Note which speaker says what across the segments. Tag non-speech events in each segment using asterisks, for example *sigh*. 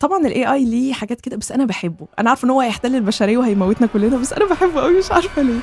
Speaker 1: طبعا الاي اي ليه حاجات كده بس أنا بحبه. أنا عارفة إن هو هيحتل البشرية وهيموتنا كلنا بس أنا بحبه قوي مش عارفة ليه.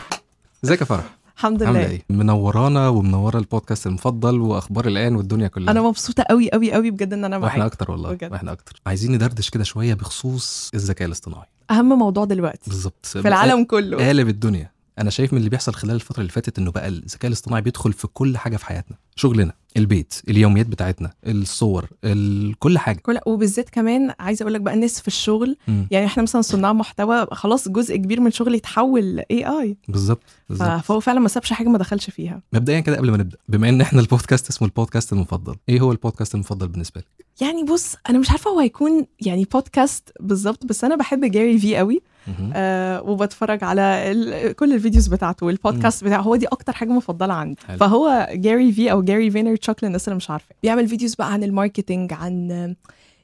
Speaker 2: إزيك يا فرح؟
Speaker 1: الحمد لله.
Speaker 2: إيه؟ منورانا ومنوره البودكاست المفضل وأخبار الآن والدنيا كلها.
Speaker 1: أنا مبسوطة قوي قوي قوي بجد إن أنا
Speaker 2: وإحنا
Speaker 1: معاك.
Speaker 2: أكتر والله
Speaker 1: بجد.
Speaker 2: وإحنا أكتر. عايزين ندردش كده شوية بخصوص الذكاء الاصطناعي.
Speaker 1: أهم موضوع دلوقتي.
Speaker 2: بالظبط.
Speaker 1: في العالم كله.
Speaker 2: قالب الدنيا. أنا شايف من اللي بيحصل خلال الفترة اللي فاتت إنه بقى الذكاء الاصطناعي بيدخل في كل حاجة في حياتنا. شغلنا البيت اليوميات بتاعتنا الصور ال... كل حاجة.
Speaker 1: كل وبالذات كمان عايزة أقول لك بقى الناس في الشغل
Speaker 2: مم.
Speaker 1: يعني إحنا مثلا صناع محتوى خلاص جزء كبير من شغلي يتحول AI
Speaker 2: بالظبط
Speaker 1: فهو فعلا ما سابش حاجة ما دخلش فيها.
Speaker 2: مبدئيا كده قبل ما نبدأ بما إن إحنا البودكاست اسمه البودكاست المفضل إيه هو البودكاست المفضل بالنسبة لك؟
Speaker 1: يعني بص أنا مش عارفة هو هيكون يعني بودكاست بالظبط بس أنا بحب Gary Vee قوي. آه وبتفرج على ال- كل ال videos بتاعته والبودكاست بتاعه. هو دي أكتر حاجة مفضلة عندي.
Speaker 2: حلو.
Speaker 1: فهو Gary Vee أو Gary Vaynerchuk للناس اللي مش عارفة. بيعمل videos بقى عن ال marketing عن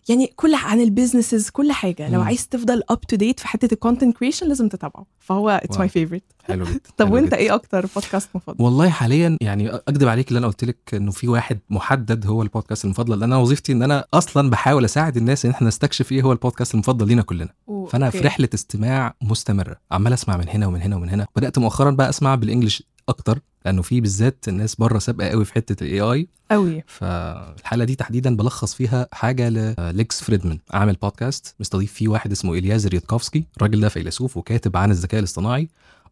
Speaker 1: يعني كل عن ال businesses كل حاجة. لو. عايز تفضل up to date في حتة ال content creation لازم تتابعه. فهو
Speaker 2: it's.
Speaker 1: my favorite
Speaker 2: حلو جدا. *laughs*
Speaker 1: طب
Speaker 2: حلو
Speaker 1: وانت
Speaker 2: جدا.
Speaker 1: إيه أكتر بودكاست مفضل؟
Speaker 2: والله حاليا يعني أكدب عليك اللي أنا قلت لك إنه في واحد محدد هو البودكاست المفضل. لأن أنا وظيفتي إن أنا أصلا بحاول أساعد الناس إن إحنا نستكشف إيه هو البودكاست المفضل لينا كلنا. فأنا في
Speaker 1: okay.
Speaker 2: رحلة استماع مستمرة. عمال أسمع من هنا ومن هنا ومن هنا. بدأت مؤخرا بقى أسمع بال English أكتر. لأنه في بالذات الناس بره سابقه قوي في حتة ال AI
Speaker 1: قوي.
Speaker 2: فالحلقه دي تحديدا بلخص فيها حاجة ل Lex Fridman عامل بودكاست مستضيف فيه واحد اسمه Eliezer Yudkowsky الراجل ده فيلسوف وكاتب عن الذكاء الاصطناعي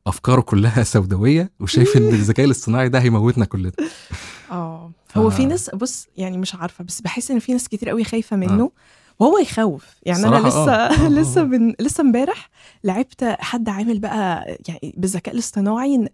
Speaker 2: أفكاره كلها *laughs* سوداوية وشايف إن الذكاء الاصطناعي ده هيموتنا كلنا.
Speaker 1: آه. هو في
Speaker 2: آه.
Speaker 1: ناس بص يعني مش عارفة بس بحس إن في ناس كتير قوي خايفة منه. وهو يخوف. يعني
Speaker 2: أنا
Speaker 1: لسه
Speaker 2: آه. آه، *laughs*
Speaker 1: لسه
Speaker 2: آه.
Speaker 1: من لسه امبارح لعبت حد عامل بقى يعني بالذكاء الاصطناعي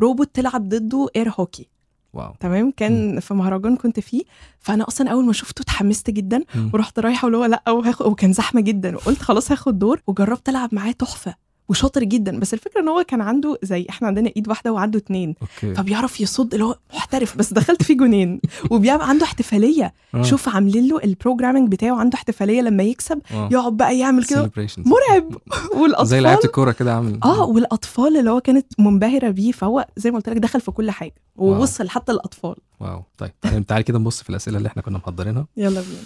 Speaker 1: روبوت تلعب ضده air hockey
Speaker 2: wow.
Speaker 1: تمام؟ كان في مهرجان كنت فيه. فأنا أصلا أول ما شفته اتحمست جدا
Speaker 2: مم.
Speaker 1: ورحت رايحة واللي هو لأ وهاخد وكان زحمة جدا. وقلت خلاص هاخد دور وجربت ألعب معاه تحفة. وشاطر جدا. بس الفكرة إن هو كان عنده زي إحنا عندنا إيد واحدة وعنده اتنين.
Speaker 2: أوكي.
Speaker 1: فبيعرف يصد اللي هو محترف بس دخلت فيه جونين *laughs* وبيعمل عنده احتفالية.
Speaker 2: آه.
Speaker 1: شوف عاملين له ال programming بتاعه عنده احتفالية لما يكسب
Speaker 2: آه.
Speaker 1: يقعد بقى يعمل كده. مرعب. *laughs* والأطفال
Speaker 2: زي لعيبة الكورة كده عامل.
Speaker 1: آه والأطفال اللي هو كانت منبهرة بيه فهو زي ما قلت لك دخل في كل حاجة. ووصل حتى الاطفال
Speaker 2: واو. طيب تعالى تعالى كده نبص في الأسئلة اللي إحنا كنا محضرينها.
Speaker 1: يلا بينا.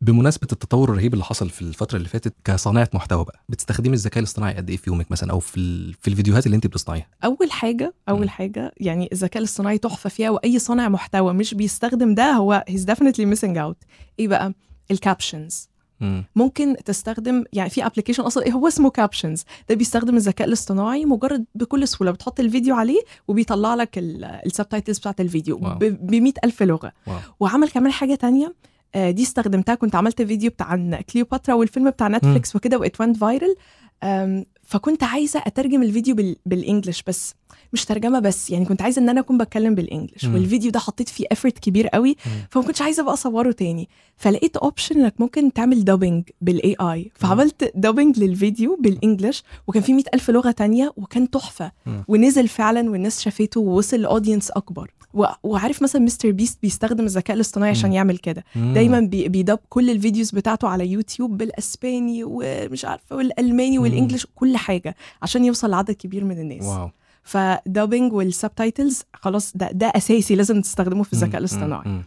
Speaker 2: بمناسبة التطور الرهيب اللي حصل في الفترة اللي فاتت كصانعة محتوى بقى بتستخدمي الذكاء الاصطناعي قد إيه في يومك مثلا؟ أو في ال... في الفيديوهات اللي انت بتصنعيها؟
Speaker 1: أول
Speaker 2: حاجة.
Speaker 1: أول حاجة يعني الذكاء الاصطناعي تحفة فيها وأي صانع محتوى مش بيستخدم ده هو he's definitely missing out. إيه بقى؟ ال captions
Speaker 2: مم.
Speaker 1: ممكن تستخدم يعني في application أصلا إيه هو اسمه Captions ده بيستخدم الذكاء الاصطناعي مجرد بكل سهولة بتحط الفيديو عليه وبيطلع لك ال subtitles بتاعت الفيديو. ب 100 ألف لغة.
Speaker 2: واو.
Speaker 1: وعمل كمان حاجة تانية دي استخدمتها. كنت عملت فيديو بتاع عن كليوباترا والفيلم بتاع نتفليكس وكده و it went viral. فكنت عايزة أترجم الفيديو بال... بال English بس. مش ترجمة بس يعني كنت عايزة إن أنا أكون بتكلم بال
Speaker 2: English.
Speaker 1: والفيديو ده حطيت فيه effort كبير قوي. فما كنتش عايزة بقى أصوره تاني فلقيت option إنك ممكن تعمل dubbing بال AI فعملت dubbing للفيديو بال English وكان فيه 100 ألف لغة تانية وكان
Speaker 2: تحفة.
Speaker 1: ونزل فعلا والناس شافته ووصل ل audience أكبر. وعارف مثلا مستر بيست بيستخدم الذكاء الاصطناعي عشان. يعمل كده. دايما بي... بي dub كل ال videos بتاعته على يوتيوب بالإسباني ومش عارفة والألماني
Speaker 2: مم.
Speaker 1: وال English كل حاجة عشان يوصل لعدد كبير من الناس
Speaker 2: واو
Speaker 1: ف dubbing وال subtitles خلاص ده ده أساسي لازم تستخدمه في الذكاء. الاصطناعي.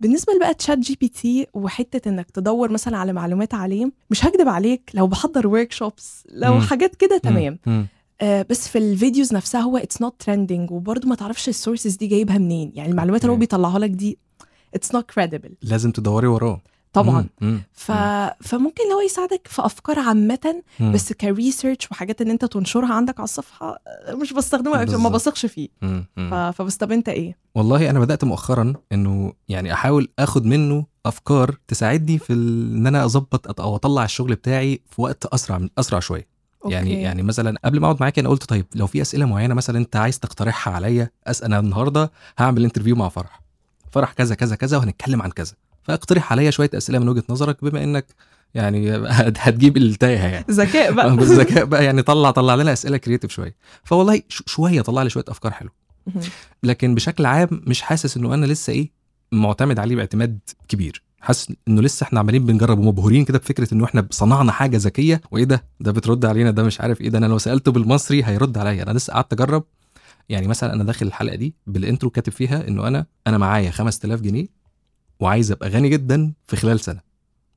Speaker 1: بالنسبة بقى تشات جي بي تي وحتة إنك تدور مثلا على معلومات عليه مش هكدب عليك لو بحضر workshops لو
Speaker 2: مم.
Speaker 1: حاجات كده تمام
Speaker 2: مم.
Speaker 1: آه بس في ال videos نفسها هو it's not trending وبرده ما تعرفش ال sources دي جايبها منين يعني المعلومات اللي هو. بيطلعها لك دي it's not credible
Speaker 2: لازم تدوري وراه
Speaker 1: طبعا
Speaker 2: مم. مم.
Speaker 1: ف... فممكن لو يساعدك في أفكار
Speaker 2: عامة.
Speaker 1: بس ك research وحاجات إن أنت تنشرها عندك على الصفحة مش بستخدمها ما. بثقش فيه
Speaker 2: مم.
Speaker 1: ف... فبس طب أنت إيه
Speaker 2: والله أنا بدأت مؤخرا إنه يعني أحاول آخد منه أفكار تساعدني في ال- إن أنا أظبط أو أطلع الشغل بتاعي في وقت أسرع من أسرع شوية يعني
Speaker 1: okay.
Speaker 2: يعني مثلا قبل ما أقعد معاك أنا قلت طيب لو في أسئلة معينة مثلا أنت عايز تقترحها عليا أسأل أنا النهارده هعمل interview مع فرح فرح كذا كذا كذا وهنتكلم عن كذا فاقترح عليا شوية أسئلة من وجهة نظرك بما إنك يعني *laughs* هت- هتجيب التايهة يعني.
Speaker 1: ذكاء بقى. *laughs*
Speaker 2: بالذكاء بقى يعني طلع طلع لنا أسئلة creative شوية. فوالله شوية طلع لي شوية أفكار
Speaker 1: حلوة.
Speaker 2: لكن بشكل عام مش حاسس إنه أنا لسه إيه معتمد عليه باعتماد كبير. حاسس إنه لسه إحنا عمالين بنجرب ومبهورين كده بفكرة إنه إحنا صنعنا حاجة ذكية. وإيه ده؟ ده بترد علينا ده مش عارف إيه ده. أنا لو سألته بالمصري هيرد عليا. أنا لسه قعدت أجرب. يعني مثلا أنا داخل الحلقة دي بال intro كاتب فيها إنه أنا أنا معايا 5000 جنيه. وعايز أبقى غني جدا في خلال سنة.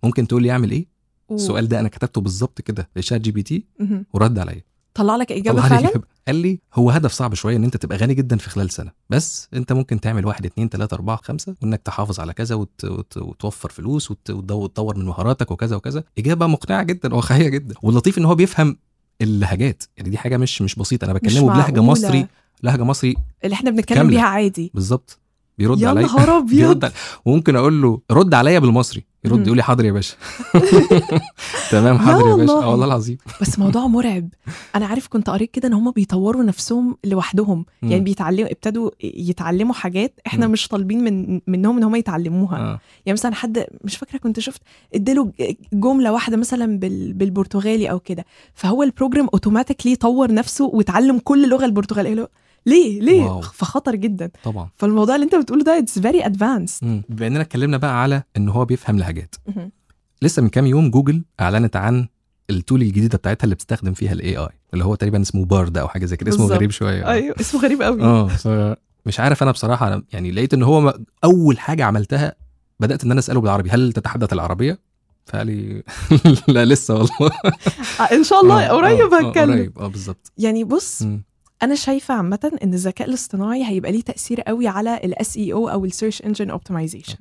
Speaker 2: ممكن تقول لي أعمل إيه؟ السؤال ده أنا كتبته بالظبط كده لشات جي بي تي. ورد عليا.
Speaker 1: طلع لك إجابة
Speaker 2: طلع
Speaker 1: فعلا؟
Speaker 2: إجابة. قال لي هو هدف صعب شوية إن أنت تبقى غني جدا في خلال سنة بس أنت ممكن تعمل واحد اتنين تلاتة أربعة خمسة وإنك تحافظ على كذا وت... وت... وتوفر فلوس وت... وتطور من مهاراتك وكذا وكذا. إجابة مقنعة جدا واقعيه جدا. واللطيف إن هو بيفهم اللهجات. يعني دي حاجة مش مش بسيطة.
Speaker 1: أنا
Speaker 2: بكلمه
Speaker 1: بلهجة.
Speaker 2: مصري لهجة مصري
Speaker 1: اللي إحنا بنتكلم
Speaker 2: كاملة.
Speaker 1: بيها عادي.
Speaker 2: بالظبط. بيرد
Speaker 1: يا
Speaker 2: عليا؟
Speaker 1: نهار
Speaker 2: بيرد
Speaker 1: ابيض
Speaker 2: علي. وممكن أقول له رد عليا بالمصري. يرد. يقول لي حاضر يا باشا. *laughs* تمام حاضر يا باشا.
Speaker 1: والله.
Speaker 2: آه والله العظيم.
Speaker 1: بس موضوع مرعب. أنا عارف كنت قريت كده إن هم بيطوروا نفسهم لوحدهم. يعني بيتعلموا ابتدوا يتعلموا حاجات
Speaker 2: إحنا.
Speaker 1: مش طالبين من منهم إن هم يتعلموها.
Speaker 2: آه.
Speaker 1: يعني مثلا حد مش فاكرة كنت شفت اديله جملة واحدة مثلا بال... بالبرتغالي أو كده. فهو ال program automatically طور نفسه وتعلم كل لغة البرتغالية. ليه؟ ليه؟
Speaker 2: واو.
Speaker 1: فخطر جدا.
Speaker 2: طبعا.
Speaker 1: فالموضوع اللي انت بتقوله ده it's very advanced
Speaker 2: مم. بما اننا اتكلمنا بقى على إن هو بيفهم لهجات. لسه من كام يوم جوجل أعلنت عن ال tool الجديدة بتاعتها اللي بتستخدم فيها ال AI اللي هو تقريبا اسمه بارد أو حاجة زي كده. اسمه. غريب شوية.
Speaker 1: أيوه اسمه غريب قوي.
Speaker 2: آه مش عارف أنا بصراحة أنا يعني لقيت إن هو م- أول حاجة عملتها بدأت إن أنا أسأله بالعربي هل تتحدث العربية؟ فقال لي *laughs* لا لسه والله. *laughs*
Speaker 1: آه إن شاء الله
Speaker 2: آه،
Speaker 1: قريب
Speaker 2: آه، آه،
Speaker 1: هتكلم.
Speaker 2: قريب. آه بالظبط.
Speaker 1: يعني بص
Speaker 2: مم.
Speaker 1: أنا شايفة عامة إن الذكاء الاصطناعي هيبقى ليه تأثير قوي على ال SEO أو ال search engine optimization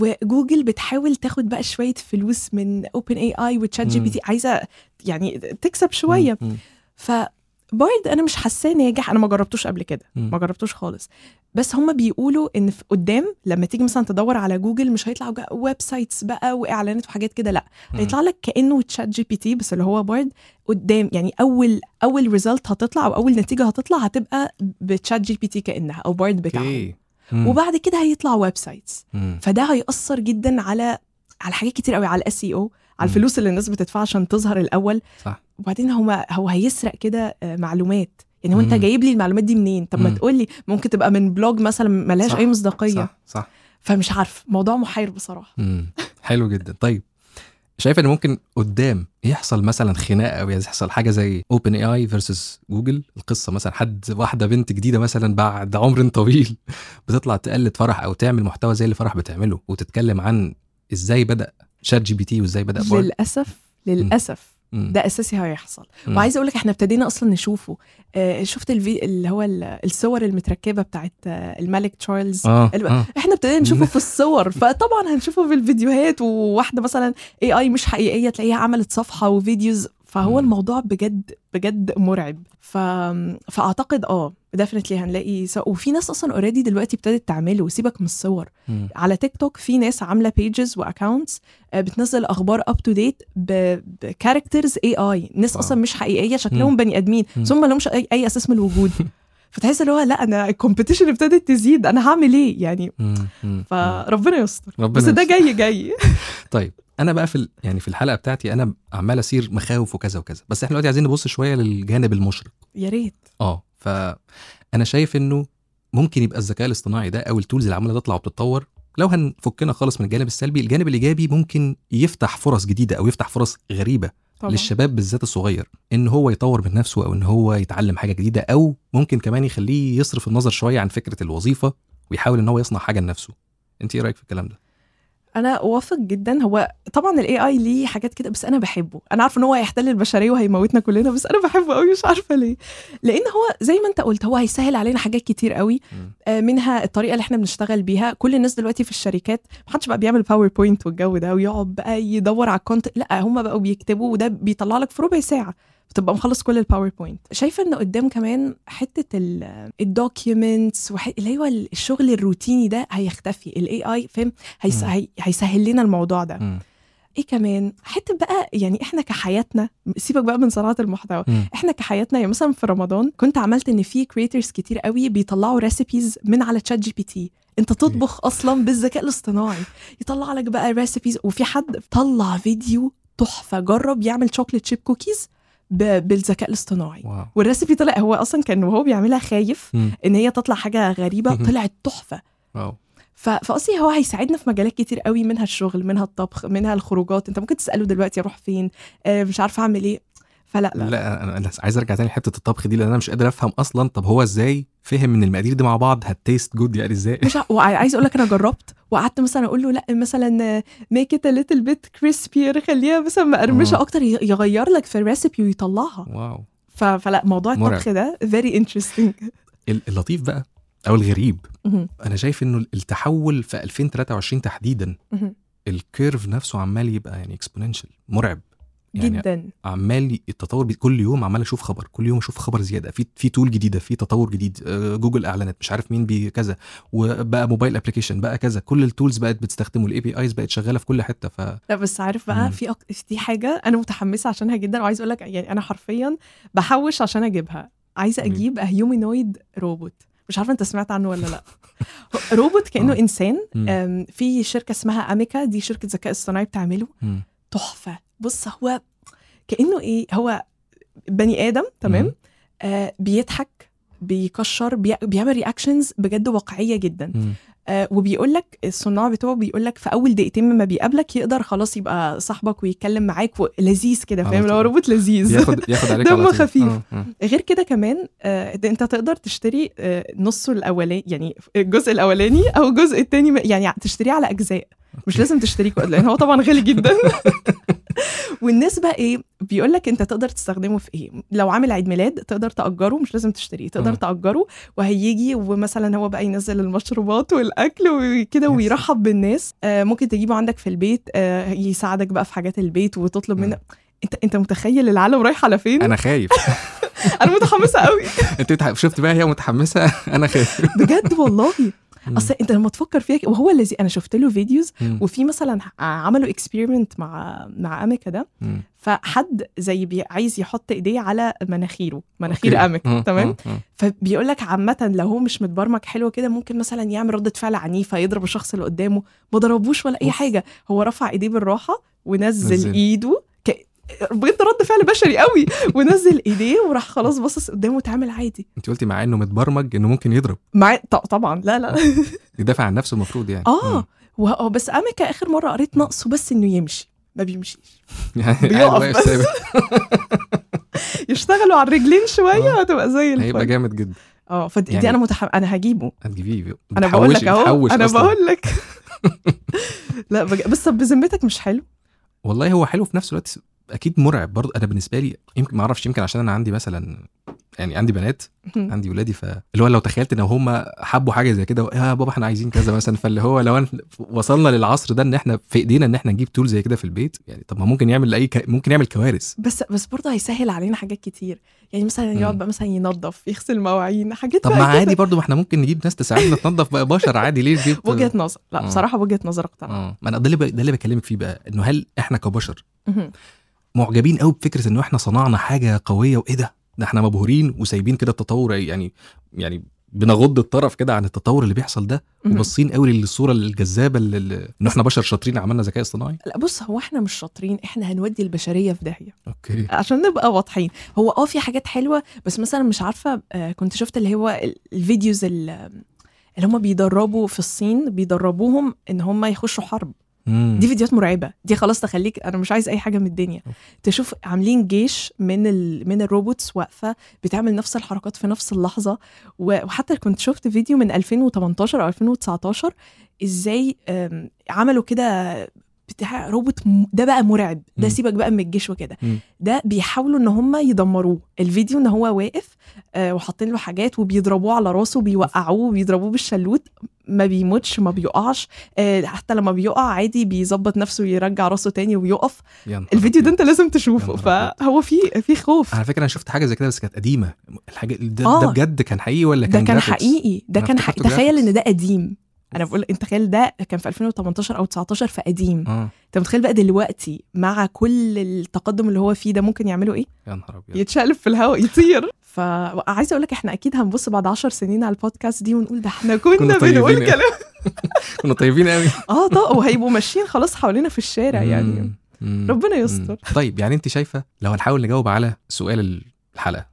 Speaker 1: وجوجل بتحاول تاخد بقى شوية فلوس من OpenAI
Speaker 2: و
Speaker 1: ChatGPT. عايزة يعني تكسب شوية
Speaker 2: مم.
Speaker 1: فبارد أنا مش حاساه ناجح أنا ما جربتوش قبل كده. ما جربتوش خالص بس هم بيقولوا إن في قدام لما تيجي مثلا تدور على جوجل مش هيطلع websites بقى وإعلانات وحاجات كده
Speaker 2: لأ.
Speaker 1: هيطلع لك كأنه تشات جي بي تي بس اللي هو بارد قدام يعني أول أول result هتطلع أو أول نتيجة هتطلع هتبقى بتشات جي بي تي كانها أو بارد
Speaker 2: مم.
Speaker 1: وبعد كده هيطلع
Speaker 2: websites.
Speaker 1: فده هيأثر جدا على على حاجات كتير قوي على ال SEO على. الفلوس اللي الناس بتدفعها عشان تظهر الأول
Speaker 2: صح
Speaker 1: وبعدين هو هو هيسرق كده آه، معلومات يعني هو انت. جايب لي المعلومات دي منين طب ما. تقول لي ممكن تبقى من blog مثلا ملهاش أي مصداقية
Speaker 2: صح صح
Speaker 1: فمش عارف موضوع محير
Speaker 2: بصراحة. حلو جدا طيب شايف إن ممكن قدام يحصل مثلا خناقة أو يحصل حاجة زي OpenAI versus جوجل القصة مثلا حد واحدة بنت جديدة مثلا بعد عمر طويل *laughs* بتطلع تقلد فرح أو تعمل محتوى زي اللي فرح بتعمله وتتكلم عن إزاي بدأ شات جي بي تي وإزاي بدأ بارد
Speaker 1: للأسف
Speaker 2: للأسف.
Speaker 1: ده أساسي هيحصل. وعايزة أقول لك إحنا ابتدينا أصلا نشوفه. آه شفت الفي اللي هو ال- الصور المتركبة بتاعت آه الملك تشارلز؟ الب-
Speaker 2: آه.
Speaker 1: إحنا ابتدينا نشوفه *laughs* في الصور. فطبعا هنشوفه في الفيديوهات وواحدة مثلا AI مش حقيقية تلاقيها عملت صفحة و videos.
Speaker 2: فهو.
Speaker 1: الموضوع بجد بجد مرعب. ف... فأعتقد آه definitely هنلاقي. وفي ناس أصلا already دلوقتي ابتدت تعمله سيبك من الصور
Speaker 2: مم.
Speaker 1: على تيك توك في ناس عاملة pages و accounts بتنزل أخبار up to date ب characters AI ناس
Speaker 2: wow.
Speaker 1: أصلا مش حقيقية شكلهم. بني آدمين هم لهمش أي, أي أساس من الوجود *laughs* فتحس اللي هو لا أنا ال competition ابتدت تزيد أنا هعمل إيه يعني. فربنا يستر
Speaker 2: ربنا
Speaker 1: بس ده. جاي جاي *laughs*
Speaker 2: طيب أنا بقى في. يعني في الحلقة بتاعتي أنا عمال اسير مخاوف وكذا وكذا بس إحنا دلوقتي عايزين نبص شوية للجانب المشرق
Speaker 1: يا ريت
Speaker 2: آه فأنا شايف إنه ممكن يبقى الذكاء الاصطناعي ده أو التولز اللي عماله تطلع وبتتطور لو هنفكنا خالص من الجانب السلبي الجانب الإيجابي ممكن يفتح فرص جديدة أو يفتح فرص غريبة
Speaker 1: طبعا.
Speaker 2: للشباب بالذات الصغير إن هو يطور من نفسه أو إن هو يتعلم حاجة جديدة أو ممكن كمان يخليه يصرف النظر شوية عن فكرة الوظيفة ويحاول إن هو يصنع حاجة لنفسه. أنت إيه رأيك في الكلام ده؟
Speaker 1: أنا اوافق جدا هو طبعا ال AI ليه حاجات كده بس أنا بحبه. أنا عارفة إن هو هيحتل البشرية وهيموتنا كلنا بس أنا بحبه قوي مش عارفة ليه. لأن هو زي ما أنت قلت هو هيسهل علينا حاجات كتير قوي آه، منها الطريقة اللي إحنا بنشتغل بيها. كل الناس دلوقتي في الشركات محدش بقى بيعمل PowerPoint والجو ده ويقعد بقى يدور على ال content لأ هم بقوا بيكتبوا وده بيطلع لك في ربع ساعة. بتبقى مخلص كل ال PowerPoint شايفة ان قدام كمان حتة ال documents اللي هو الشغل الروتيني ده هيختفي. ال AI فاهم. هيسهل لنا الموضوع ده.
Speaker 2: مم.
Speaker 1: إيه كمان؟ حتة بقى يعني إحنا كحياتنا سيبك بقى من صناعه المحتوى.
Speaker 2: مم.
Speaker 1: إحنا كحياتنا يعني مثلا في رمضان كنت عملت إن في creators كتير قوي بيطلعوا recipes من على ChatGPT انت تطبخ أصلا بالذكاء الاصطناعي. يطلع لك بقى recipes وفي حد طلع فيديو تحفة. جرب يعمل chocolate chip cookies بالذكاء الاصطناعي.
Speaker 2: wow.
Speaker 1: وال recipe طلع هو أصلا كان وهو بيعملها خايف
Speaker 2: مم.
Speaker 1: إن هي تطلع حاجة
Speaker 2: غريبة.
Speaker 1: طلعت
Speaker 2: تحفة.
Speaker 1: wow. فقصدي هو هيساعدنا في مجالات كتير قوي منها الشغل منها الطبخ منها الخروجات. أنت ممكن تسأله دلوقتي أروح فين آه مش عارفة أعمل إيه. فلا لا, لا.
Speaker 2: لا أنا أنا عايز أرجع تاني لحتة الطبخ دي لأن أنا مش قادر أفهم أصلا طب هو إزاي فهم إن المقادير دي مع بعض هت taste good يعني إزاي؟
Speaker 1: مش ع- وعايز أقول لك أنا جربت وقعدت مثلا أقول له لأ مثلا make it little bit crispier خليها مثلا مقرمشة
Speaker 2: آه.
Speaker 1: أكتر يغير لك في ال recipe
Speaker 2: ويطلعها.
Speaker 1: wow. فلأ موضوع. الطبخ ده very interesting
Speaker 2: ال- اللطيف بقى أو الغريب. أنا شايف إنه التحول في 2023 تحديدا ال curve نفسه عمال يبقى يعني exponential مرعب. يعني
Speaker 1: جدا.
Speaker 2: عمال التطور كل يوم عمال أشوف خبر كل يوم أشوف خبر زيادة. في في tool جديدة في تطور جديد آه، جوجل إعلانات مش عارف مين بي كذا وبقى mobile application بقى كذا. كل ال tools بقت بتستخدمه ال APIs بقت شغالة في كل حتة. ف
Speaker 1: لا بس عارف
Speaker 2: مم.
Speaker 1: بقى في أك... دي حاجة أنا متحمسة عشانها جدا وعايزه أقول لك يعني أنا حرفيا بحوش عشان أجيبها.
Speaker 2: عايزة.
Speaker 1: أجيب humanoid robot مش عارفة أنت سمعت عنه ولا لا. *laughs* روبوت كأنه
Speaker 2: آه.
Speaker 1: إنسان. في شركة اسمها Ameca دي شركة ذكاء اصطناعي بتعمله. تحفة. بص هو كأنه إيه هو بني آدم تمام. آه بيضحك بيكشر بي... بيعمل reactions بجد واقعية جدا
Speaker 2: مم.
Speaker 1: آه وبيقول لك الصناع بتوعه بيقول لك في أول دقيقتين ما بيقابلك يقدر خلاص يبقى صاحبك ويتكلم معاك لذيذ كده
Speaker 2: على
Speaker 1: فاهم. لو روبوت لذيذ
Speaker 2: ياخد ياخد عليك *laughs*
Speaker 1: دمه. خفيف.
Speaker 2: آه، آه.
Speaker 1: غير كده كمان آه أنت تقدر تشتري آه نصه الأولاني يعني الجزء الأولاني أو الجزء الثاني يعني تشتريه على أجزاء مش لازم تشتريه كله، لأن هو طبعا غالي جدا *laughs* والناس بقى إيه بيقول لك أنت تقدر تستخدمه في إيه لو عامل عيد ميلاد تقدر تأجره مش لازم تشتريه تقدر. تأجره وهيجي ومثلا هو بقى ينزل المشروبات والأكل وكده. ويرحب بالناس آه ممكن تجيبه عندك في البيت آه يساعدك بقى في حاجات البيت وتطلب. منه أنت أنت متخيل العالم رايح على فين
Speaker 2: أنا خايف *laughs*
Speaker 1: أنا متحمسة قوي *laughs*
Speaker 2: أنت شفت بقى هي متحمسة *laughs* أنا خايف
Speaker 1: بجد والله. أصل أنت لما تفكر فيها وهو الذي أنا شفت له فيديوز
Speaker 2: مم.
Speaker 1: وفي مثلا عملوا experiment مع مع Ameca ده
Speaker 2: مم.
Speaker 1: فحد زي بي عايز يحط إيديه على مناخيره مناخير.
Speaker 2: Ameca
Speaker 1: تمام. فبيقول لك عامه لو هو مش متبرمج حلو كده ممكن مثلا يعمل ردة فعل عنيفة يضرب الشخص اللي قدامه ما ضربوش ولا
Speaker 2: أي.
Speaker 1: حاجة هو رفع إيديه بالراحة ونزل
Speaker 2: نزل.
Speaker 1: إيده. بجد رد فعل بشري قوي. ونزل ايديه وراح خلاص باصص قدامه وتعامل عادي.
Speaker 2: انت قلتي مع انه متبرمج انه ممكن يضرب.
Speaker 1: مع طبعا. لا لا. *laughs*
Speaker 2: يدافع عن نفسه المفروض يعني.
Speaker 1: آه.
Speaker 2: مم.
Speaker 1: وهو بس أميكا آخر مرة قريت ناقصه بس إنه يمشي. ما بيمشيش. *laughs*
Speaker 2: يعني
Speaker 1: بس. *laughs* يشتغلوا على الرجلين شوية
Speaker 2: آه.
Speaker 1: هتبقى زي
Speaker 2: هيبقى
Speaker 1: الفل
Speaker 2: جامد جدا.
Speaker 1: آه فدي
Speaker 2: يعني-
Speaker 1: أنا متحم... أنا هجيبه.
Speaker 2: هتجيبيه.
Speaker 1: أنا بقول لك أهو.
Speaker 2: أنا.
Speaker 1: بقول لك لا بج... بس بذمتك مش حلو؟
Speaker 2: والله هو حلو في نفس الوقت أكيد مرعب برضه أنا بالنسبة لي يمكن ما أعرفش يمكن عشان أنا عندي مثلا يعني عندي بنات عندي ولادي ف اللي هو لو تخيلت إن هم حبوا حاجة زي كده يا بابا إحنا عايزين كذا مثلا فاللي هو لو وصلنا للعصر ده إن إحنا في إيدينا إن إحنا نجيب تول زي كده في البيت يعني طب ما ممكن يعمل أي ك... ممكن يعمل كوارث
Speaker 1: بس بس برضه هيسهل علينا حاجات كتير يعني مثلا. يقعد بقى مثلا ينظف يغسل مواعين حاجات
Speaker 2: طب ما. عادي برضه ما إحنا ممكن نجيب ناس تساعدنا تنظف بقى بشر عادي ليه نجيب *laughs*
Speaker 1: وجهة نظر لا. بصراحة وجهة نظر أقتنع
Speaker 2: آه ما أنا ده اللي. ده اللي بكلمك فيه بقى إنه هل إحنا كبشر. معجبين قوي بفكرة إنه إحنا صنعنا حاجة قوية وإيه ده؟ ده إحنا مبهورين وسايبين كده التطور يعني يعني بنغض الطرف كده عن التطور اللي بيحصل ده. وباصين قوي للصورة الجذابة اللي- إن إحنا بشر شاطرين عملنا ذكاء اصطناعي.
Speaker 1: لا بص هو إحنا مش شاطرين إحنا هنودي البشرية في داهية.
Speaker 2: okay.
Speaker 1: عشان نبقى واضحين. هو آه في حاجات حلوة بس مثلا مش عارفة آه، كنت شفت اللي هو ال- ال videos ال- اللي هم بيدربوا في الصين بيدربوهم إن هم يخشوا حرب.
Speaker 2: مم.
Speaker 1: دي فيديوهات مرعبة. دي خلاص تخليك أنا مش عايز أي حاجة من الدنيا. تشوف عاملين جيش من ال... من ال robots واقفة بتعمل نفس الحركات في نفس اللحظة. و- وحتى كنت شفت فيديو من 2018 أو 2019 إزاي عملوا كده بتاع روبوت م- ده بقى مرعب. ده. سيبك بقى من الجيش وكده. ده بيحاولوا إن هم يدمروه. الفيديو إن هو واقف آه، وحاطين له حاجات وبيضربوه على راسه بيوقعوه بيضربوه بالشلوت. ما بيموتش ما بيقعش. آه، حتى لما بيقع عادي بيظبط نفسه ويرجع راسه تاني ويقف. الفيديو ده. أنت لازم تشوفه. فهو في في خوف.
Speaker 2: على فكرة أنا شفت حاجة زي كده بس كانت قديمة. الحاجة ده,
Speaker 1: آه.
Speaker 2: ده بجد كان حقيقي ولا
Speaker 1: ده
Speaker 2: كان
Speaker 1: كان
Speaker 2: graphics؟
Speaker 1: حقيقي. ده كان حقيقي. تخيل. إن ده قديم. أنا بقول أنت تخيل ده كان في 2018 أو 19 فقديم
Speaker 2: آه.
Speaker 1: أنت متخيل بقى دلوقتي مع كل التقدم اللي هو فيه ده ممكن يعملوا إيه؟
Speaker 2: يا نهار أبيض.
Speaker 1: يتشقلب في الهواء يطير. فعايزه أقول لك إحنا أكيد هنبص بعد عشر سنين على البودكاست دي ونقول ده إحنا كنا,
Speaker 2: كنا
Speaker 1: بنقول كلام. *laughs*
Speaker 2: كنا طيبين قوي *laughs*
Speaker 1: آه طب وهيبقوا ماشيين خلاص حوالينا في الشارع يعني. ربنا يستر.
Speaker 2: طيب يعني أنت شايفة لو هنحاول نجاوب على سؤال
Speaker 1: الحلقة.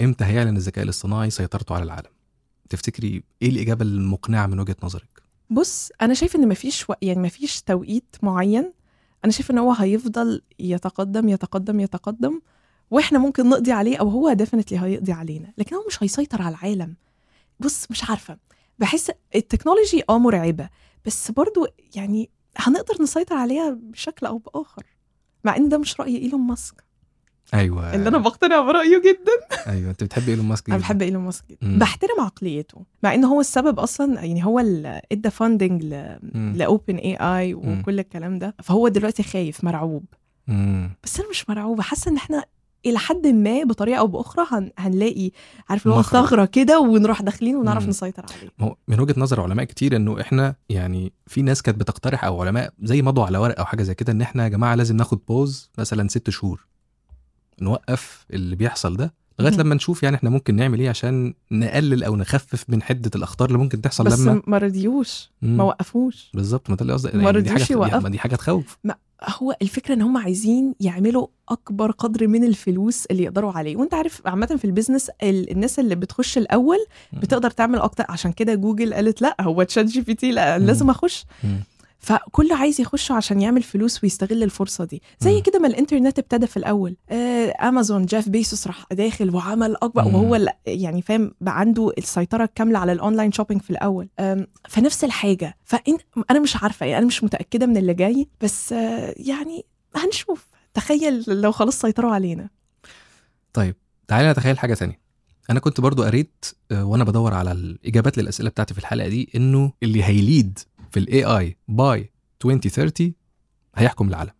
Speaker 2: إمتى هيعلن الذكاء الاصطناعي سيطرته على العالم؟ تفتكري إيه الإجابة المقنعة من وجهة نظرك؟
Speaker 1: بص أنا شايف إن مفيش و... يعني مفيش توقيت معين. أنا شايف إن هو هيفضل يتقدم يتقدم يتقدم وإحنا ممكن نقضي عليه أو هو definitely هيقضي علينا. لكن هو مش هيسيطر على العالم. بص مش عارفة. بحس التكنولوجي آه مرعبة. بس برضو يعني هنقدر نسيطر عليها بشكل أو بآخر. مع إن ده مش رأي إيلون ماسك.
Speaker 2: أيوه
Speaker 1: اللي أنا بقتنع برأيه جدا
Speaker 2: أيوه أنت بتحب إيلون ماسك
Speaker 1: أنا
Speaker 2: جداً.
Speaker 1: بحب إيلون ماسك جدا. بحترم عقليته مع إن هو السبب أصلا يعني هو اللي
Speaker 2: إدى
Speaker 1: funding. ل OpenAI وكل الكلام ده فهو دلوقتي خايف مرعوب
Speaker 2: مم.
Speaker 1: بس أنا مش مرعوبة حاسة إن إحنا إلى حد ما بطريقة أو بأخرى هن... هنلاقي عارف اللي هو. ثغرة كده ونروح داخلين ونعرف
Speaker 2: مم.
Speaker 1: نسيطر عليه
Speaker 2: من وجهة نظر علماء كتير إنه إحنا يعني في ناس كانت بتقترح أو علماء زي مضوا على ورق أو حاجة زي كده إن إحنا يا جماعة لازم ناخد pause مثلا ست شهور نوقف اللي بيحصل ده
Speaker 1: لغاية.
Speaker 2: لما نشوف يعني إحنا ممكن نعمل إيه عشان نقلل أو نخفف من حدة الأخطار اللي ممكن تحصل
Speaker 1: بس
Speaker 2: لما
Speaker 1: ما رضيوش. ما وقفوش
Speaker 2: بالظبط ما ده اللي قصدي
Speaker 1: ما
Speaker 2: يعني
Speaker 1: رضيوش يوقفوا.
Speaker 2: ما دي حاجة تخوف
Speaker 1: هو الفكرة إن هم عايزين يعملوا أكبر قدر من الفلوس اللي يقدروا عليه وأنت عارف عامة في ال business ال- الناس اللي بتخش الأول بتقدر تعمل أكتر عشان كده جوجل قالت لا هو ChatGPT لا. لازم
Speaker 2: أخش.
Speaker 1: فكله عايز يخش عشان يعمل فلوس ويستغل الفرصة دي. زي. كده ما الإنترنت ابتدى في الأول. آه امازون جيف بيسوس راح داخل وعمل أكبر
Speaker 2: مم.
Speaker 1: وهو يعني فاهم بقى عنده السيطرة الكاملة على ال online shopping في الأول. فنفس الحاجة. فإن أنا مش عارفة يعني أنا مش متأكدة من اللي جاي بس آه يعني هنشوف. تخيل لو خلاص سيطروا علينا.
Speaker 2: طيب تعالى نتخيل حاجة تانية. أنا كنت برضو قريت آه، وأنا بدور على الإجابات للأسئلة بتاعتي في الحلقة دي إنه اللي ه lead في ال AI by 2030 هيحكم العالم.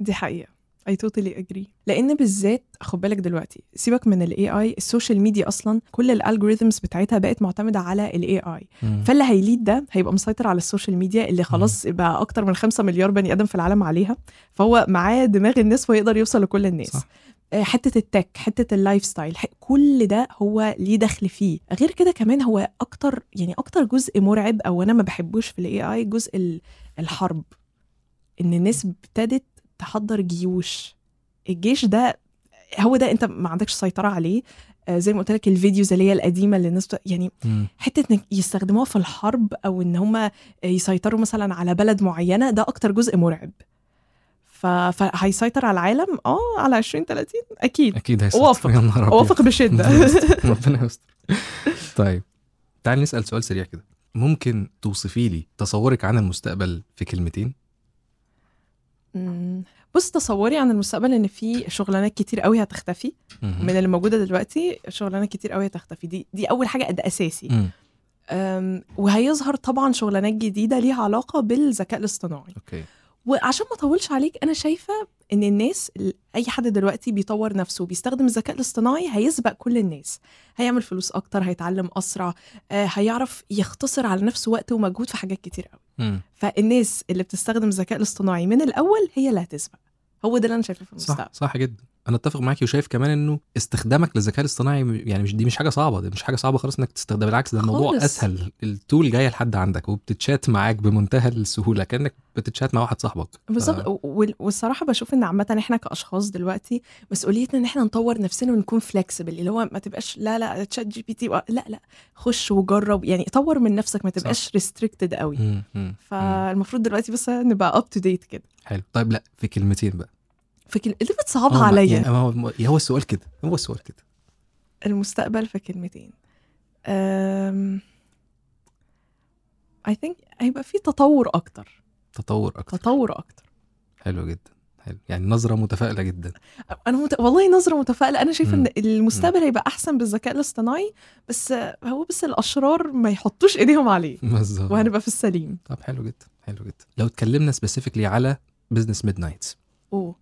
Speaker 1: دي حقيقة. I totally agree. لأن بالذات خد بالك دلوقتي سيبك من ال AI ال social media أصلا كل ال algorithms بتاعتها بقت معتمدة على ال AI فاللي ه lead ده هيبقى مسيطر على ال social media اللي خلاص بقى أكتر من خمسة مليار بني آدم في العالم عليها. فهو معاه دماغ الناس ويقدر يوصل لكل الناس.
Speaker 2: صح.
Speaker 1: آه، حتة ال tech حتة ال lifestyle كل ده هو ليه دخل فيه. غير كده كمان هو أكتر يعني أكتر جزء مرعب أو أنا ما بحبوش في ال AI جزء ال- الحرب. إن الناس ابتدت تحضر جيوش. الجيش ده هو ده أنت ما عندكش سيطرة عليه. آه، زي ما قلت لك الفيديوز اللي هي القديمة اللي الناس يعني. حتة إنك يستخدموها في الحرب أو إن هم يسيطروا مثلا على بلد معينة ده أكتر جزء مرعب. ف... فهيسيطر على العالم؟ آه على 20 30 أكيد.
Speaker 2: أكيد هيسيطر. *laughs* أبيض.
Speaker 1: أوافق بشدة. *laughs* *laughs*
Speaker 2: ربنا يستر. طيب تعال نسأل سؤال سريع كده. ممكن توصفي لي تصورك عن المستقبل في كلمتين.
Speaker 1: بص تصوري عن المستقبل إن في شغلانات كتير قوي هتختفي. من اللي موجودة دلوقتي شغلانات كتير قوي هتختفي. دي دي أول حاجة ده أساسي. وهيظهر طبعا شغلانات جديدة ليها علاقة بالذكاء الاصطناعي.
Speaker 2: أوكي.
Speaker 1: وعشان ما اطولش عليك أنا شايفة إن الناس أي حد دلوقتي بيطور نفسه بيستخدم الذكاء الاصطناعي هيسبق كل الناس. هيعمل فلوس أكتر هيتعلم أسرع آه، هيعرف يختصر على نفسه وقت ومجهود في حاجات كتير قوي. فالناس اللي بتستخدم الذكاء الاصطناعي من الأول هي اللي هتسبق. هو ده اللي أنا شايفه في
Speaker 2: صح
Speaker 1: المستقبل.
Speaker 2: صح جدا. أنا اتفق معاكي وشايف كمان انه استخدامك للذكاء الاصطناعي يعني مش دي مش حاجة صعبة دي مش حاجة صعبة خالص انك تستخدم بالعكس ده الموضوع. اسهل ال tool جاية لحد عندك وبتتشات معاك بمنتهى السهولة كأنك بتتشات مع واحد صاحبك
Speaker 1: بالظبط
Speaker 2: ف-
Speaker 1: وال- والصراحة بشوف إن عامة إحنا كأشخاص دلوقتي مسؤوليتنا إن إحنا نطور نفسنا ونكون flexible اللي هو ما تبقاش لا لا ChatGPT لا لا خش وجرب يعني طور من نفسك ما تبقاش restricted قوي.
Speaker 2: مم. مم.
Speaker 1: فالمفروض دلوقتي بس نبقى up to date كده
Speaker 2: حلو طيب لا في كلمتين بقى
Speaker 1: فكل اللي بتصعبها عليا.
Speaker 2: يعني هو هو السؤال كده هو السؤال كده.
Speaker 1: المستقبل في كلمتين. I think هيبقى في تطور أكتر.
Speaker 2: تطور أكتر.
Speaker 1: تطور أكتر.
Speaker 2: حلو جدا حلو. يعني نظرة متفائلة جدا.
Speaker 1: أنا مت... والله نظرة متفائلة. أنا
Speaker 2: شايفة.
Speaker 1: إن المستقبل هيبقى أحسن بالذكاء الاصطناعي بس هو بس الأشرار ما يحطوش إيديهم عليه.
Speaker 2: بالظبط.
Speaker 1: وهنبقى في السليم.
Speaker 2: طب حلو جدا حلو جدا. لو اتكلمنا specifically على Business Midnights
Speaker 1: أوه.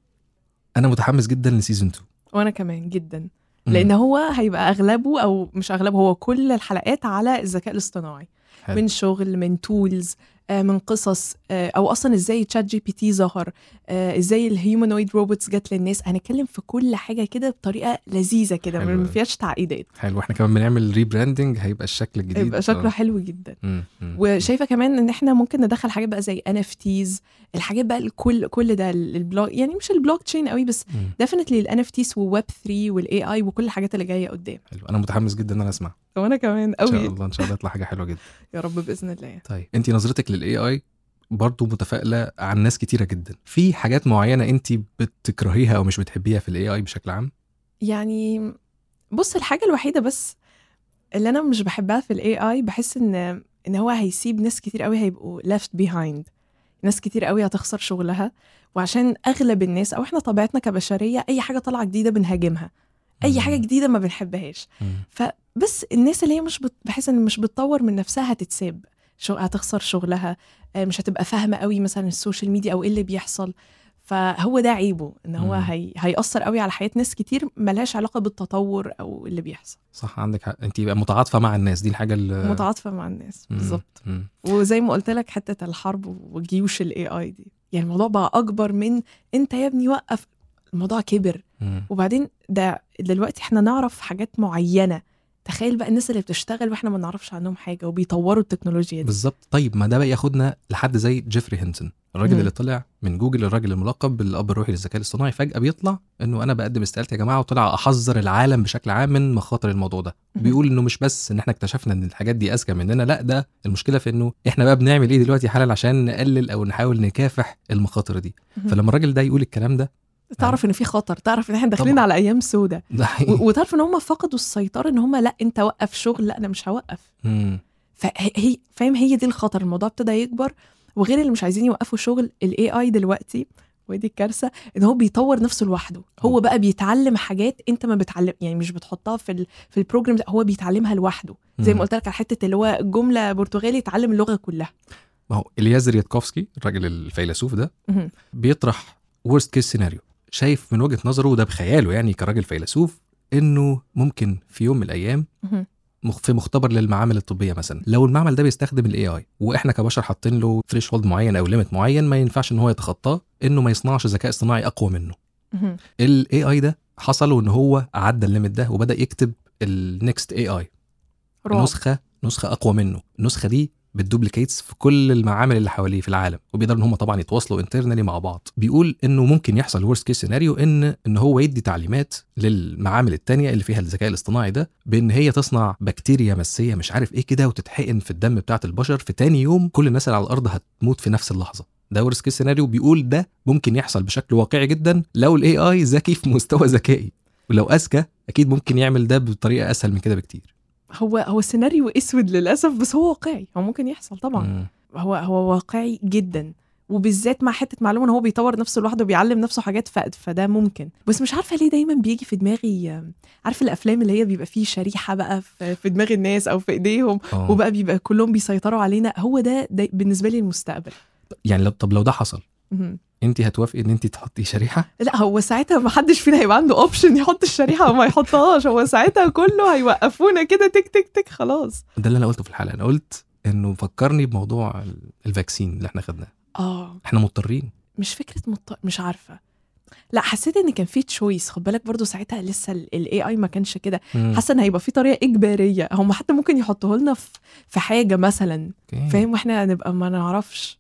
Speaker 2: أنا متحمس جدا ل season 2
Speaker 1: وأنا كمان جدا. لأن هو هيبقى أغلبه أو مش أغلبه هو كل الحلقات على الذكاء الاصطناعي
Speaker 2: حلو.
Speaker 1: من شغل من tools من قصص آه، أو أصلا إزاي ChatGPT ظهر آه، إزاي ال humanoid robots جت للناس هنتكلم في كل حاجة كده بطريقة لذيذة كده ما. فيهاش تعقيدات
Speaker 2: حلو إحنا كمان بنعمل rebranding هيبقى الشكل الجديد
Speaker 1: يبقى شكله
Speaker 2: آه.
Speaker 1: حلو جدا
Speaker 2: مم. مم.
Speaker 1: وشايفة كمان إن إحنا ممكن ندخل حاجات بقى زي NFTs الحاجات بقى الكل كل ده ال block يعني مش البلوك تشين قوي بس. definitely ال NFTs و Web 3 وال AI وكل الحاجات اللي جاية قدام
Speaker 2: حلو أنا متحمس جدا إن أنا اسمع
Speaker 1: وأنا كمان
Speaker 2: إن شاء
Speaker 1: قوي
Speaker 2: الله إن شاء الله يطلع حاجة حلوة جدا.
Speaker 1: يا رب بإذن الله.
Speaker 2: طيب انت نظرتك لل AI برضه متفائلة عن ناس كتيرة جدا. في حاجات معينة انت بتكرهيها أو مش بتحبيها في ال AI بشكل عام؟
Speaker 1: يعني بص الحاجة الوحيدة بس اللي أنا مش بحبها في ال AI بحس إن إن هو هيسيب ناس كتير قوي هيبقوا left behind. ناس كتير قوي هتخسر شغلها وعشان أغلب الناس أو إحنا طبيعتنا كبشرية أي حاجة طالعة جديدة بنهاجمها.
Speaker 2: أي.
Speaker 1: حاجة جديدة ما بنحبهاش. فبس الناس اللي هي مش بت... بحس إن مش بتطور من نفسها هتتساب شو... هتخسر شغلها آه، مش هتبقى فاهمة قوي مثلا ال social media أو إيه اللي بيحصل فهو ده عيبه إن هو. هي... هيأثر قوي على حياة ناس كتير ملهاش علاقة بالتطور أو اللي بيحصل
Speaker 2: صح عندك حق انت يبقى متعاطفة مع الناس دي الحاجة اللي
Speaker 1: متعاطفة مع الناس. بالظبط. وزي ما قلت لك حتة الحرب وجيوش الاي اي دي يعني الموضوع بقى أكبر من أنت يا ابني وقف الموضوع كبر
Speaker 2: مم.
Speaker 1: وبعدين ده دلوقتي إحنا نعرف حاجات معينة تخيل بقى الناس اللي بتشتغل وإحنا ما نعرفش عنهم حاجة وبيطوروا التكنولوجيا دي
Speaker 2: بالظبط طيب ما ده بقى ياخدنا لحد زي جيفري هينتون الراجل. اللي طلع من جوجل الراجل الملقب بالأب الروحي للذكاء الاصطناعي فجأة بيطلع إنه أنا بقدم استقالتي يا جماعة وطلع أحذر العالم بشكل عام من مخاطر الموضوع ده. بيقول إنه مش بس إن إحنا اكتشفنا إن الحاجات دي أذكى مننا لأ ده المشكلة في إنه إحنا بقى بنعمل إيه دلوقتي حالا عشان نقلل أو نحاول نكافح المخاطر دي. فلما الراجل ده يقول الكلام ده
Speaker 1: تعرف إن في خطر تعرف إن إحنا داخلين. على أيام سودة. *laughs* وتعرف إن هم فقدوا السيطرة إن هم لأ أنت وقف شغل لأ أنا مش هوقف. فهي هي- فاهم هي دي الخطر الموضوع ابتدى يكبر. وغير اللي مش عايزين يوقفوا شغل ال AI دلوقتي ودي الكارثة إن هو بيطور نفسه لوحده. هو بقى بيتعلم حاجات أنت ما بتعلم يعني مش بتحطها في ال في ال program هو بيتعلمها لوحده. زي. ما قلت لك على حتة اللي هو جملة برتغالي يتعلم اللغة كلها.
Speaker 2: ما هو اليازر يودكوفسكي الراجل الفيلسوف ده. بيطرح worst case scenario شايف من وجهة نظره وده بخياله يعني كراجل فيلسوف إنه ممكن في يوم من الأيام في مختبر للمعامل الطبية مثلا. لو المعمل ده بيستخدم ال AI وإحنا كبشر حاطين له thresh معين أو limit معين ما ينفعش إن هو يتخطاه إنه ما يصنعش ذكاء اصطناعي أقوى منه. ال AI ده حصل وان هو عدى ال limit ده وبدأ يكتب ال next
Speaker 1: AI
Speaker 2: نسخة نسخة أقوى منه. النسخة دي بال duplicates في كل المعامل اللي حواليه في العالم. وبيقدروا إن هم طبعا يتواصلوا internally مع بعض. بيقول إنه ممكن يحصل worst case scenario إن إن هو يدي تعليمات للمعامل التانية اللي فيها الذكاء الاصطناعي ده بإن هي تصنع بكتيريا مسيه مش عارف إيه كده وتتحقن في الدم بتاعة البشر في تاني يوم كل الناس اللي على الأرض هتموت في نفس اللحظة. ده worst case scenario بيقول ده ممكن يحصل بشكل واقعي جدا لو ال AI ذكي في مستوى ذكائي. ولو أذكى أكيد ممكن يعمل ده بطريقة أسهل من كده بكتير.
Speaker 1: هو هو سيناريو أسود للأسف بس هو واقعي هو ممكن يحصل طبعا
Speaker 2: مم.
Speaker 1: هو هو واقعي جدا وبالذات مع حتة معلومة إن هو بيطور نفسه لوحده وبيعلم نفسه حاجات. فده ممكن بس مش عارفة ليه دايما بيجي في دماغي عارف الأفلام اللي هي بيبقى فيه شريحة بقى في, دماغ الناس أو في إيديهم
Speaker 2: آه.
Speaker 1: وبقى بيبقى كلهم بيسيطروا علينا هو ده, ده بالنسبة لي المستقبل
Speaker 2: يعني طب لو ده حصل. انت هتوافقي ان انت تحطي شريحة؟
Speaker 1: لا هو ساعتها ما حدش فينا هيبقى عنده option يحط الشريحة وما يحطهاش. هو ساعتها كله هيوقفونا كده تك تك تك خلاص.
Speaker 2: ده اللي أنا قلته في الحلقة. أنا قلت انه فكرني بموضوع ال- ال vaccine اللي إحنا خدناه.
Speaker 1: آه.
Speaker 2: إحنا مضطرين.
Speaker 1: مش فكرة مط... مش عارفة. لا حسيت ان كان في تشويس خد بالك برضو ساعتها لسه ال AI ما كانش كده. حاسة ان هيبقى في طريقة إجبارية. هم حتى ممكن يحطوه لنا في في حاجة مثلا. فاهم؟ وإحنا نبقى ما نعرفش.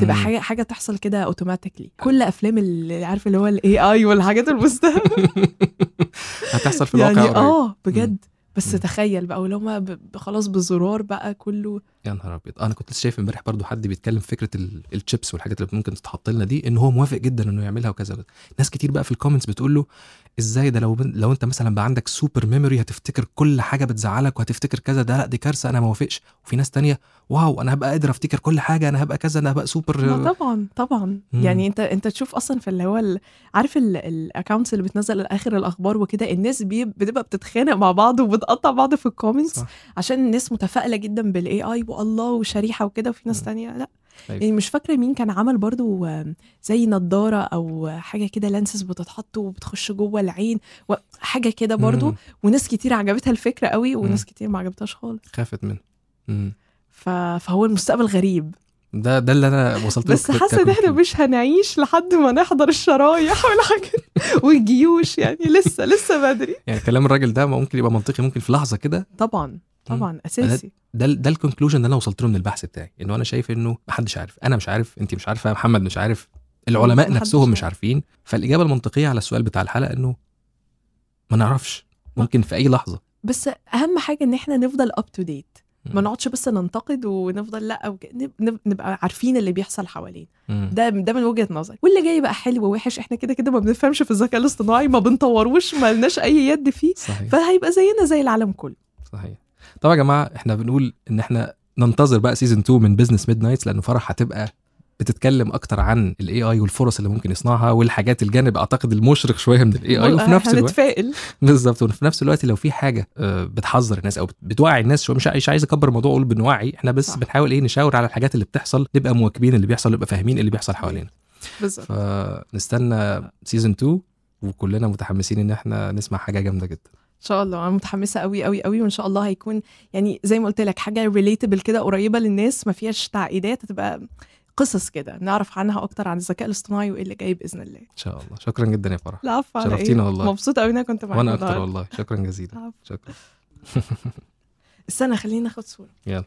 Speaker 1: تبقى. حاجة حاجة تحصل كده automatically كل أفلام اللي عارف اللي هو الاي اي والحاجات المستهبله *laughs*
Speaker 2: هتحصل في
Speaker 1: يعني
Speaker 2: الواقع قريب.
Speaker 1: آه بجد. بس. تخيل بقى ولو ما خلاص بزرار بقى كله.
Speaker 2: يا نهار أبيض. أنا كنت لسه شايف امبارح برضو حد بيتكلم في فكرة ال- الشيبس والحاجات اللي ممكن تتحط لنا دي إن هو موافق جدا إنه يعملها وكذا وكذا. ناس كتير بقى في ال comments بتقول له إزاي ده لو لو انت مثلا بقى عندك super memory هتفتكر كل حاجة بتزعلك وهتفتكر كذا ده لا دي كارثة أنا ما وافقش وفي ناس تانية wow أنا هبقى قادر أفتكر كل حاجة أنا هبقى كذا أنا هبقى سوبر
Speaker 1: طبعا طبعا
Speaker 2: مم.
Speaker 1: يعني أنت أنت تشوف أصلا في اللي هو ال- عارف ال accounts اللي بتنزل اخر الأخبار وكده الناس بي بتبقى بتتخانق مع بعض وبتقطع بعض في ال
Speaker 2: comments.
Speaker 1: عشان الناس متفائلة جدا بال AI وألله وشريحة وكده وفي ناس
Speaker 2: مم.
Speaker 1: تانية لأ
Speaker 2: أيوة.
Speaker 1: يعني مش فاكرة مين كان عمل برضو زي نضارة أو حاجة كده lenses بتتحط وبتخش جوه العين وحاجه كده برضو
Speaker 2: مم.
Speaker 1: وناس كتير عجبتها الفكرة قوي وناس
Speaker 2: مم.
Speaker 1: كتير ما عجبتهاش خالص
Speaker 2: خافت منه.
Speaker 1: فهو المستقبل غريب
Speaker 2: ده ده اللي أنا وصلت له
Speaker 1: بس حاسة إن
Speaker 2: إحنا.
Speaker 1: مش هنعيش لحد ما نحضر الشرايح والحاجات *laughs* والجيوش يعني لسه لسه بدري.
Speaker 2: يعني كلام الراجل ده ممكن يبقى منطقي ممكن في لحظة كده.
Speaker 1: طبعا طبعا أساسي.
Speaker 2: ده ده الكونكلوجن اللي أنا وصلت له من البحث بتاعي إنه أنا شايف إنه محدش عارف أنا مش عارف انت مش عارفة محمد مش عارف العلماء نفسهم مش
Speaker 1: عارف.
Speaker 2: عارفين. فالإجابة المنطقية على السؤال بتاع الحلقة إنه ما نعرفش ممكن في أي لحظة.
Speaker 1: بس أهم حاجة إن إحنا نفضل up to date ما. نقعدش بس ننتقد ونفضل لأ وك- نب- نبقى عارفين اللي بيحصل حوالينا. ده ده من وجهة نظري. واللي جاي بقى حلو ووحش إحنا كده كده ما بنفهمش في الذكاء الاصطناعي ما بنطوروش ما لناش أي يد فيه
Speaker 2: صحيح.
Speaker 1: فهيبقى زينا زي العالم كله.
Speaker 2: صحيح. طبعا يا جماعة إحنا بنقول إن إحنا ننتظر بقى season 2 من Business Midnights لأنه فرح هتبقى بتتكلم أكتر عن ال AI والفرص اللي ممكن يصنعها والحاجات الجانب أعتقد المشرق شوية من ال AI وفي نفس الوقت بالظبط. وفي نفس الوقت لو في حاجة آه، بتحذر الناس أو بتوعي الناس شوية مش مش عايز أكبر الموضوع أقول بنوعي. إحنا بس
Speaker 1: صح.
Speaker 2: بنحاول إيه نشاور على الحاجات اللي بتحصل نبقى مواكبين اللي بيحصل نبقى فاهمين اللي بيحصل حوالينا.
Speaker 1: بالظبط.
Speaker 2: فنستنى season 2 وكلنا متحمسين إن إحنا نسمع حاجة جامدة جدا.
Speaker 1: إن شاء الله. أنا متحمسة قوي قوي قوي وإن شاء الله هيكون يعني زي ما قلت لك حاجة relatable كده قريبة للناس ما فيهاش تعقيدات هتبقى قصص كده نعرف عنها أكتر عن الذكاء الاصطناعي وإيه اللي جاي بإذن الله
Speaker 2: إن شاء الله شكرا جدا يا فرح
Speaker 1: العفو على
Speaker 2: شرفتينا
Speaker 1: إيه؟
Speaker 2: والله.
Speaker 1: مبسوطه قوي إن أنا كنت معاك
Speaker 2: وأنا
Speaker 1: أكتر.
Speaker 2: والله شكرا جزيلا. شكرا
Speaker 1: استنى خلينا ناخد صورة
Speaker 2: يلا